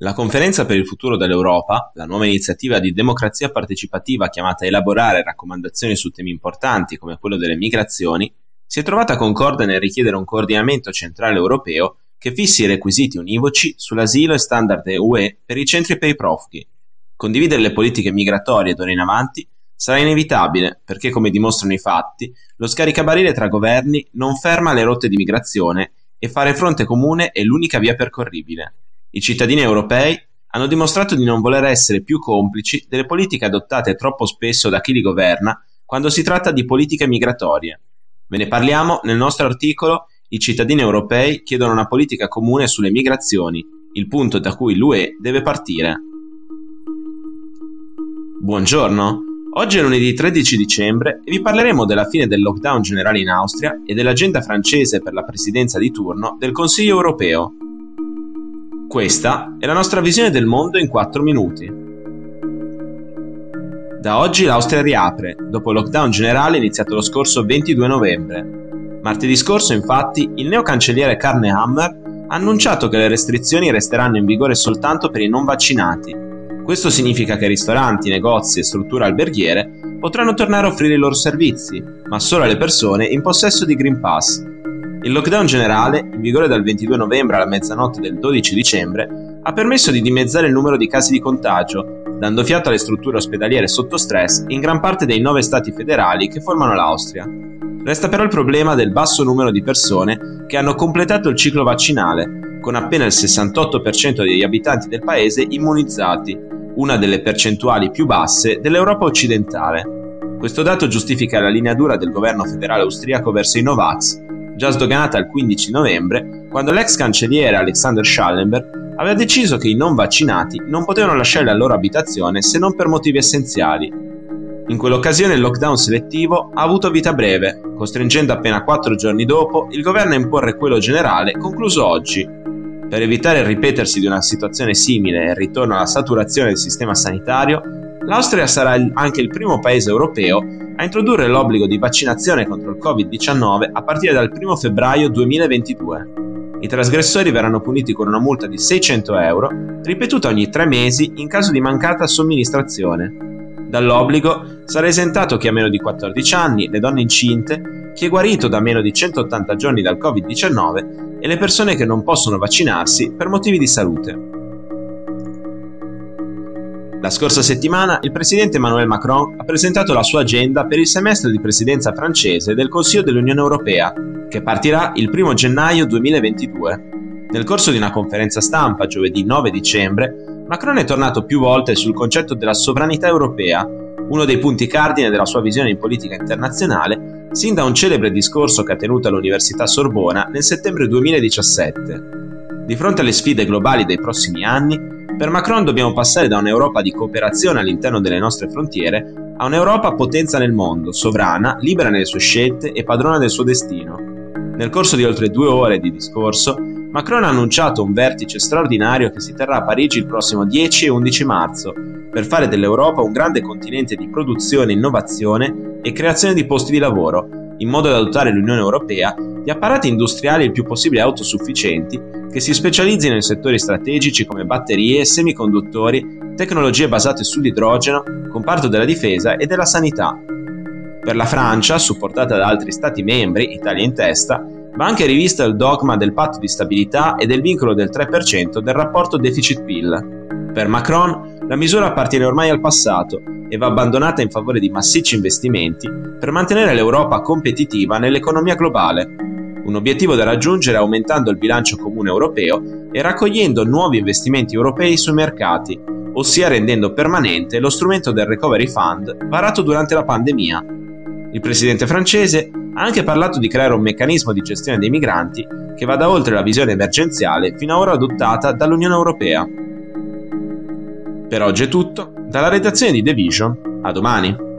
La Conferenza per il futuro dell'Europa, la nuova iniziativa di democrazia partecipativa chiamata a elaborare raccomandazioni su temi importanti come quello delle migrazioni, si è trovata concorde nel richiedere un coordinamento centrale europeo che fissi requisiti univoci sull'asilo e standard UE per i centri per i profughi. Condividere le politiche migratorie d'ora in avanti sarà inevitabile perché, come dimostrano i fatti, lo scaricabarile tra governi non ferma le rotte di migrazione e fare fronte comune è l'unica via percorribile. I cittadini europei hanno dimostrato di non voler essere più complici delle politiche adottate troppo spesso da chi li governa quando si tratta di politiche migratorie. Ve ne parliamo nel nostro articolo I cittadini europei chiedono una politica comune sulle migrazioni, il punto da cui l'UE deve partire. Buongiorno, oggi è lunedì 13 dicembre e vi parleremo della fine del lockdown generale in Austria e dell'agenda francese per la presidenza di turno del Consiglio europeo. Questa è la nostra visione del mondo in 4 minuti. Da oggi l'Austria riapre, dopo il lockdown generale iniziato lo scorso 22 novembre. Martedì scorso, infatti, il neocancelliere Karne Hammer ha annunciato che le restrizioni resteranno in vigore soltanto per i non vaccinati. Questo significa che ristoranti, negozi e strutture alberghiere potranno tornare a offrire i loro servizi, ma solo alle persone in possesso di Green Pass, il lockdown generale, in vigore dal 22 novembre alla mezzanotte del 12 dicembre, ha permesso di dimezzare il numero di casi di contagio, dando fiato alle strutture ospedaliere sotto stress in gran parte dei nove stati federali che formano l'Austria. Resta però il problema del basso numero di persone che hanno completato il ciclo vaccinale, con appena il 68% degli abitanti del paese immunizzati, una delle percentuali più basse dell'Europa occidentale. Questo dato giustifica la linea dura del governo federale austriaco verso i Novax, già sdoganata il 15 novembre, quando l'ex cancelliere Alexander Schallenberg aveva deciso che i non vaccinati non potevano lasciare la loro abitazione se non per motivi essenziali. In quell'occasione il lockdown selettivo ha avuto vita breve, costringendo appena quattro giorni dopo il governo a imporre quello generale concluso oggi. Per evitare il ripetersi di una situazione simile e il ritorno alla saturazione del sistema sanitario, l'Austria sarà anche il primo paese europeo a introdurre l'obbligo di vaccinazione contro il Covid-19 a partire dal 1 febbraio 2022. I trasgressori verranno puniti con una multa di 600 euro, ripetuta ogni tre mesi in caso di mancata somministrazione. Dall'obbligo sarà esentato chi ha meno di 14 anni, le donne incinte, chi è guarito da meno di 180 giorni dal Covid-19 e le persone che non possono vaccinarsi per motivi di salute. La scorsa settimana il presidente Emmanuel Macron ha presentato la sua agenda per il semestre di presidenza francese del Consiglio dell'Unione Europea, che partirà il 1 gennaio 2022. Nel corso di una conferenza stampa giovedì 9 dicembre, Macron è tornato più volte sul concetto della sovranità europea, uno dei punti cardine della sua visione in politica internazionale, sin da un celebre discorso che ha tenuto all'Università Sorbona nel settembre 2017. Di fronte alle sfide globali dei prossimi anni, per Macron dobbiamo passare da un'Europa di cooperazione all'interno delle nostre frontiere a un'Europa potenza nel mondo, sovrana, libera nelle sue scelte e padrona del suo destino. Nel corso di oltre due ore di discorso, Macron ha annunciato un vertice straordinario che si terrà a Parigi il prossimo 10 e 11 marzo, per fare dell'Europa un grande continente di produzione, innovazione e creazione di posti di lavoro, in modo da dotare l'Unione Europea di apparati industriali il più possibile autosufficienti che si specializzino in settori strategici come batterie, semiconduttori, tecnologie basate sull'idrogeno, comparto della difesa e della sanità. Per la Francia, supportata da altri Stati membri, Italia in testa, va anche rivisto il dogma del patto di stabilità e del vincolo del 3% del rapporto deficit-PIL. Per Macron, la misura appartiene ormai al passato e va abbandonata in favore di massicci investimenti per mantenere l'Europa competitiva nell'economia globale un obiettivo da raggiungere aumentando il bilancio comune europeo e raccogliendo nuovi investimenti europei sui mercati, ossia rendendo permanente lo strumento del Recovery Fund varato durante la pandemia. Il presidente francese ha anche parlato di creare un meccanismo di gestione dei migranti che vada oltre la visione emergenziale fino ad ora adottata dall'Unione Europea. Per oggi è tutto, dalla redazione di The Vision, a domani.